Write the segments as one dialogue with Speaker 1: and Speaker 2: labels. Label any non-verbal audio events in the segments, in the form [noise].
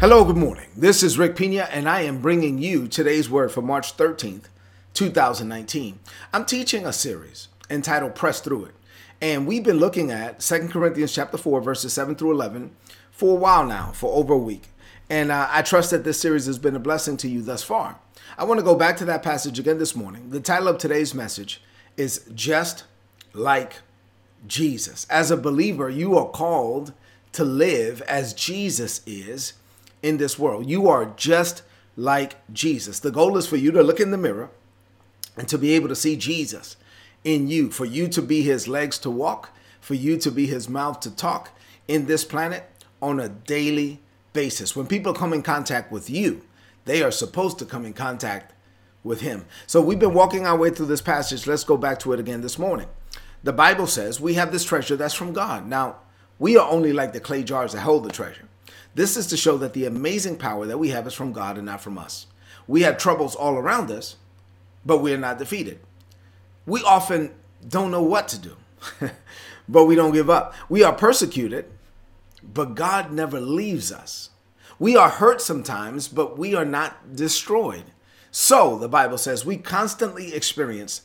Speaker 1: Hello, good morning. This is Rick Pina, and I am bringing you today's word for March 13th, 2019. I'm teaching a series entitled Press Through It, and we've been looking at 2 Corinthians chapter 4, verses 7 through 11 for a while now, for over a week. And uh, I trust that this series has been a blessing to you thus far. I want to go back to that passage again this morning. The title of today's message is Just Like Jesus. As a believer, you are called to live as Jesus is in this world. You are just like Jesus. The goal is for you to look in the mirror and to be able to see Jesus in you, for you to be his legs to walk, for you to be his mouth to talk in this planet on a daily basis. When people come in contact with you, they are supposed to come in contact with him. So we've been walking our way through this passage. Let's go back to it again this morning. The Bible says we have this treasure that's from God. Now, we are only like the clay jars that hold the treasure. This is to show that the amazing power that we have is from God and not from us. We have troubles all around us, but we are not defeated. We often don't know what to do, [laughs] but we don't give up. We are persecuted, but God never leaves us. We are hurt sometimes, but we are not destroyed. So, the Bible says, we constantly experience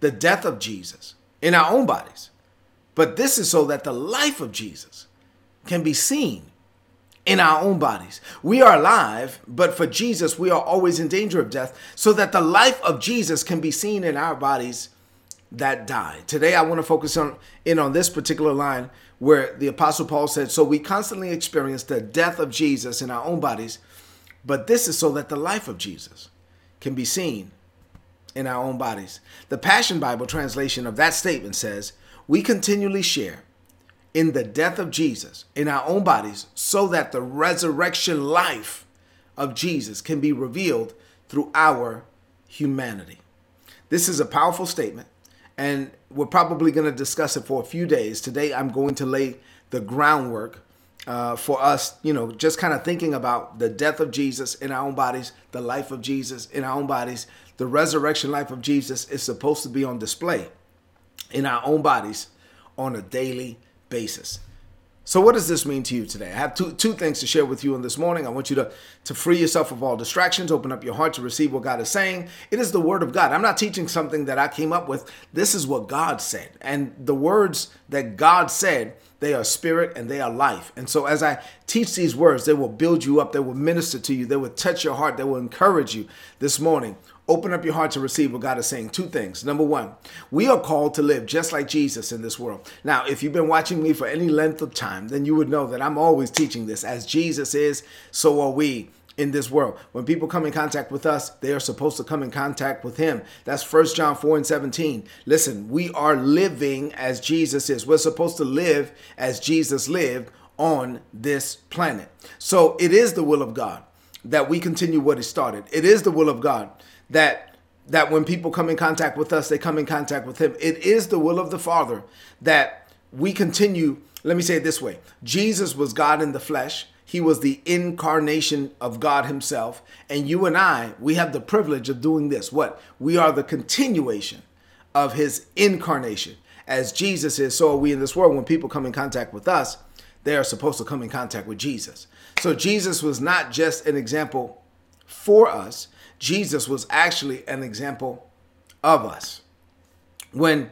Speaker 1: the death of Jesus in our own bodies. But this is so that the life of Jesus can be seen in our own bodies. We are alive, but for Jesus, we are always in danger of death, so that the life of Jesus can be seen in our bodies that die. Today, I want to focus on in on this particular line where the Apostle Paul said, "So we constantly experience the death of Jesus in our own bodies, but this is so that the life of Jesus can be seen in our own bodies." The Passion Bible translation of that statement says, "We continually share." In the death of Jesus in our own bodies so that the resurrection life of Jesus can be revealed through our humanity. This is a powerful statement, and we're probably going to discuss it for a few days. Today, I'm going to lay the groundwork uh, for us, you know, just kind of thinking about the death of Jesus in our own bodies, the life of Jesus in our own bodies. The resurrection life of Jesus is supposed to be on display in our own bodies on a daily basis. So, what does this mean to you today? I have two, two things to share with you in this morning. I want you to, to free yourself of all distractions, open up your heart to receive what God is saying. It is the Word of God. I'm not teaching something that I came up with. This is what God said. And the words that God said, they are spirit and they are life. And so, as I teach these words, they will build you up, they will minister to you, they will touch your heart, they will encourage you this morning Open up your heart to receive what God is saying. Two things. Number one, we are called to live just like Jesus in this world. Now, if you've been watching me for any length of time, then you would know that I'm always teaching this. As Jesus is, so are we in this world. When people come in contact with us, they are supposed to come in contact with him. That's First John 4 and 17. Listen, we are living as Jesus is. We're supposed to live as Jesus lived on this planet. So it is the will of God that we continue what he started. It is the will of God that that when people come in contact with us, they come in contact with him. It is the will of the Father that we continue. Let me say it this way Jesus was God in the flesh. He was the incarnation of God Himself. And you and I, we have the privilege of doing this. What? We are the continuation of His incarnation. As Jesus is, so are we in this world. When people come in contact with us, they are supposed to come in contact with Jesus. So Jesus was not just an example for us, Jesus was actually an example of us. When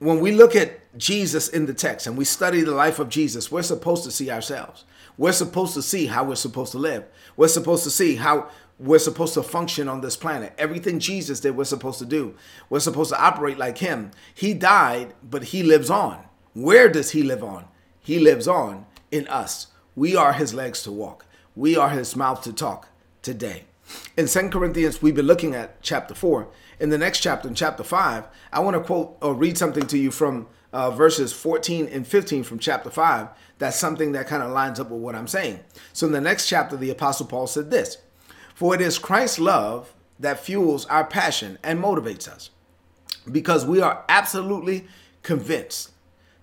Speaker 1: when we look at Jesus in the text and we study the life of Jesus, we're supposed to see ourselves. We're supposed to see how we're supposed to live. We're supposed to see how we're supposed to function on this planet. Everything Jesus did, we're supposed to do. We're supposed to operate like him. He died, but he lives on. Where does he live on? He lives on in us. We are his legs to walk. We are his mouth to talk today. In 2 Corinthians, we've been looking at chapter 4. In the next chapter, in chapter 5, I want to quote or read something to you from uh, verses 14 and 15 from chapter 5. That's something that kind of lines up with what I'm saying. So in the next chapter, the Apostle Paul said this For it is Christ's love that fuels our passion and motivates us, because we are absolutely convinced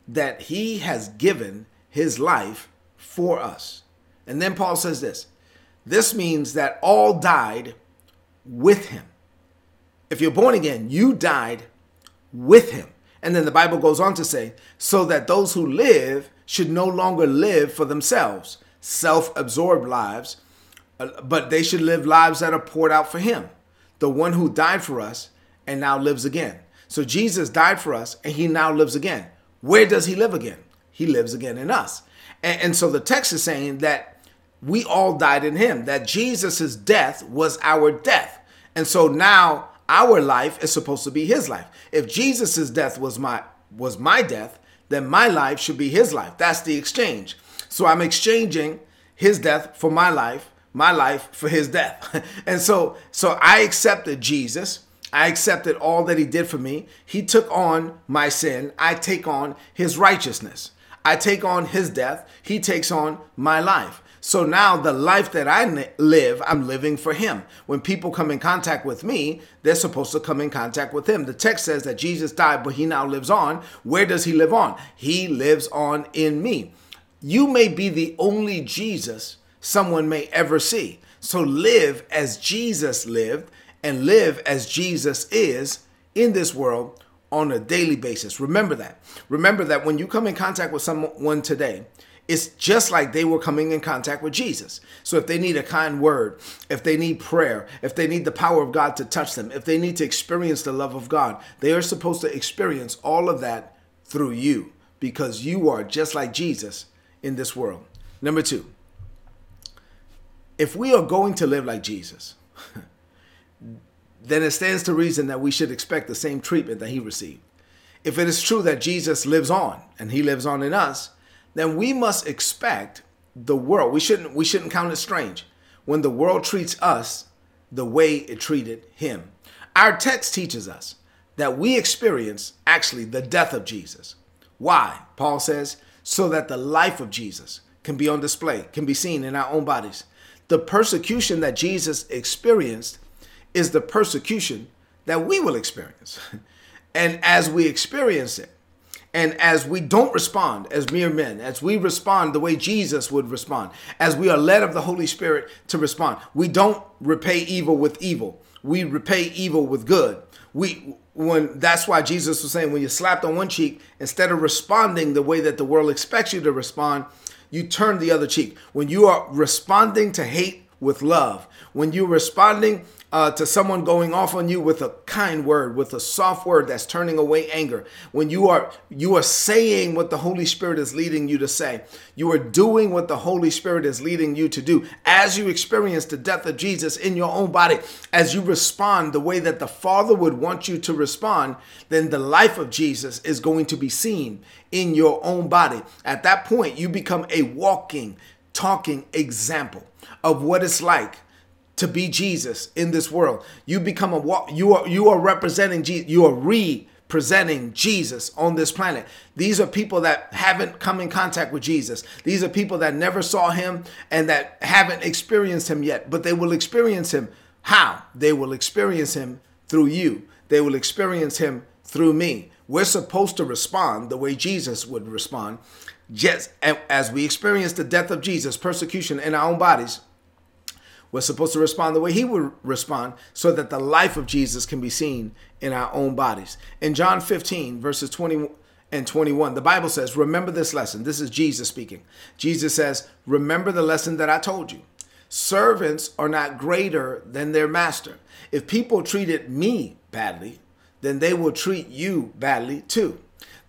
Speaker 1: that he has given his life for us. And then Paul says this this means that all died with him. If you're born again, you died with him. And then the Bible goes on to say, so that those who live should no longer live for themselves, self absorbed lives, uh, but they should live lives that are poured out for Him, the one who died for us and now lives again. So Jesus died for us and He now lives again. Where does He live again? He lives again in us. And, and so the text is saying that we all died in Him, that Jesus' death was our death. And so now our life is supposed to be His life. If Jesus' death was my was my death, then my life should be his life. That's the exchange. So I'm exchanging his death for my life, my life for his death. [laughs] and so so I accepted Jesus. I accepted all that he did for me. He took on my sin. I take on his righteousness. I take on his death. He takes on my life. So now the life that I live, I'm living for him. When people come in contact with me, they're supposed to come in contact with him. The text says that Jesus died, but he now lives on. Where does he live on? He lives on in me. You may be the only Jesus someone may ever see. So live as Jesus lived and live as Jesus is in this world on a daily basis. Remember that. Remember that when you come in contact with someone today, it's just like they were coming in contact with Jesus. So if they need a kind word, if they need prayer, if they need the power of God to touch them, if they need to experience the love of God, they are supposed to experience all of that through you because you are just like Jesus in this world. Number two, if we are going to live like Jesus, [laughs] then it stands to reason that we should expect the same treatment that he received. If it is true that Jesus lives on and he lives on in us, then we must expect the world. We shouldn't we shouldn't count it strange when the world treats us the way it treated him. Our text teaches us that we experience actually the death of Jesus. Why? Paul says, so that the life of Jesus can be on display, can be seen in our own bodies. The persecution that Jesus experienced is the persecution that we will experience. [laughs] And as we experience it, and as we don't respond as mere men, as we respond the way Jesus would respond, as we are led of the Holy Spirit to respond, we don't repay evil with evil. We repay evil with good. We when that's why Jesus was saying when you're slapped on one cheek, instead of responding the way that the world expects you to respond, you turn the other cheek. When you are responding to hate with love, when you're responding uh, to someone going off on you with a kind word, with a soft word that's turning away anger. When you are you are saying what the Holy Spirit is leading you to say, you are doing what the Holy Spirit is leading you to do. As you experience the death of Jesus in your own body, as you respond the way that the Father would want you to respond, then the life of Jesus is going to be seen in your own body. At that point, you become a walking, talking example of what it's like to be Jesus in this world. You become a you are you are representing Jesus. You are representing Jesus on this planet. These are people that haven't come in contact with Jesus. These are people that never saw him and that haven't experienced him yet, but they will experience him. How? They will experience him through you. They will experience him through me. We're supposed to respond the way Jesus would respond. Just as we experience the death of Jesus, persecution in our own bodies, we're supposed to respond the way he would respond so that the life of Jesus can be seen in our own bodies. In John 15, verses 20 and 21, the Bible says, Remember this lesson. This is Jesus speaking. Jesus says, Remember the lesson that I told you. Servants are not greater than their master. If people treated me badly, then they will treat you badly too.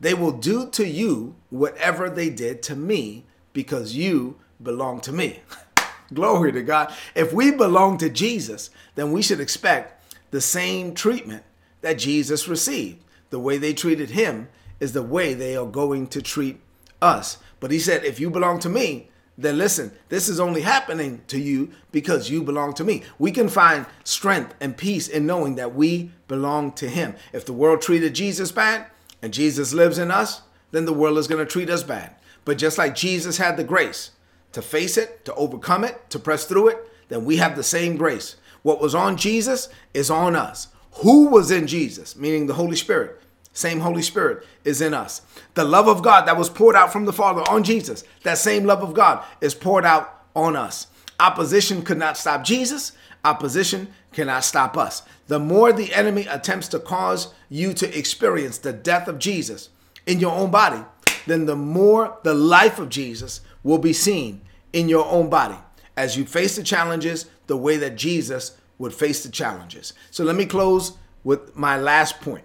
Speaker 1: They will do to you whatever they did to me because you belong to me. [laughs] Glory to God. If we belong to Jesus, then we should expect the same treatment that Jesus received. The way they treated him is the way they are going to treat us. But he said, if you belong to me, then listen, this is only happening to you because you belong to me. We can find strength and peace in knowing that we belong to him. If the world treated Jesus bad and Jesus lives in us, then the world is going to treat us bad. But just like Jesus had the grace to face it, to overcome it, to press through it, then we have the same grace. What was on Jesus is on us. Who was in Jesus, meaning the Holy Spirit, same Holy Spirit is in us. The love of God that was poured out from the Father on Jesus, that same love of God is poured out on us. Opposition could not stop Jesus. Opposition cannot stop us. The more the enemy attempts to cause you to experience the death of Jesus in your own body, then the more the life of Jesus will be seen in your own body. as you face the challenges the way that Jesus would face the challenges. So let me close with my last point.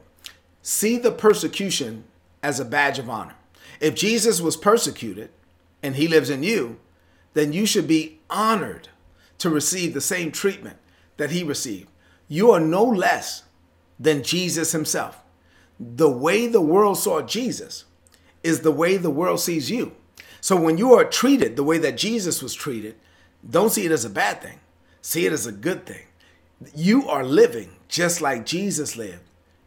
Speaker 1: See the persecution as a badge of honor. If Jesus was persecuted and he lives in you, then you should be honored to receive the same treatment that he received. You are no less than Jesus himself. The way the world saw Jesus is the way the world sees you. So when you are treated the way that Jesus was treated, don't see it as a bad thing. See it as a good thing. You are living just like Jesus lived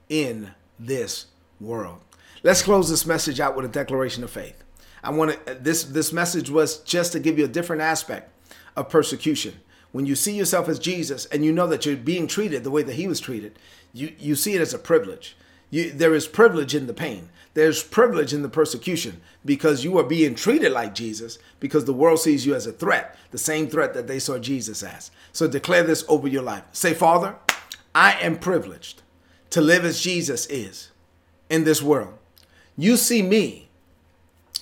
Speaker 1: in this world. Let's close this message out with a declaration of faith. I want this this message was just to give you a different aspect of persecution. When you see yourself as Jesus and you know that you're being treated the way that he was treated, you you see it as a privilege. You, there is privilege in the pain. There's privilege in the persecution because you are being treated like Jesus because the world sees you as a threat, the same threat that they saw Jesus as. So declare this over your life. Say, Father, I am privileged to live as Jesus is in this world. You see me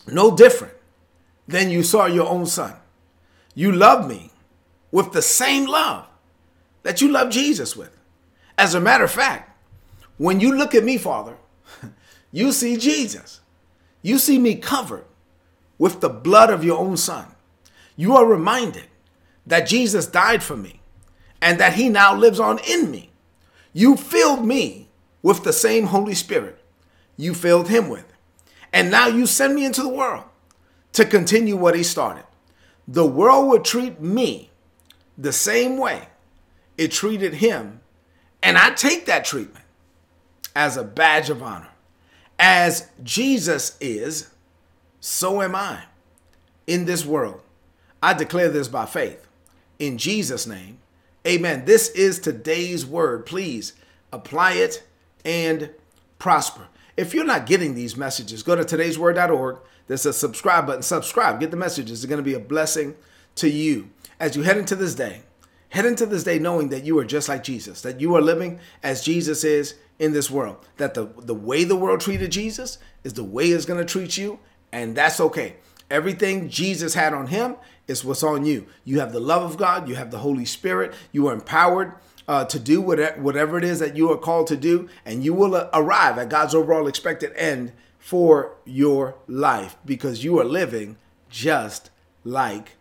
Speaker 1: no different than you saw your own son. You love me with the same love that you love Jesus with. As a matter of fact, when you look at me, Father, [laughs] you see Jesus. You see me covered with the blood of your own son. You are reminded that Jesus died for me and that he now lives on in me. You filled me with the same Holy Spirit you filled him with. And now you send me into the world to continue what he started. The world would treat me the same way it treated him, and I take that treatment as a badge of honor. As Jesus is, so am I in this world. I declare this by faith. In Jesus' name, amen. This is today's word. Please apply it and prosper. If you're not getting these messages, go to today'sword.org. There's a subscribe button. Subscribe. Get the messages. It's going to be a blessing to you as you head into this day. Head into this day knowing that you are just like Jesus, that you are living as Jesus is in this world. That the, the way the world treated Jesus is the way it's going to treat you, and that's okay. Everything Jesus had on him is what's on you. You have the love of God, you have the Holy Spirit, you are empowered uh, to do whatever, whatever it is that you are called to do, and you will uh, arrive at God's overall expected end for your life because you are living just like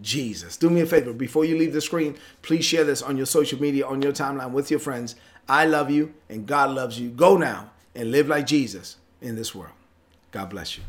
Speaker 1: Jesus. Do me a favor before you leave the screen, please share this on your social media, on your timeline with your friends. I love you and God loves you. Go now and live like Jesus in this world. God bless you.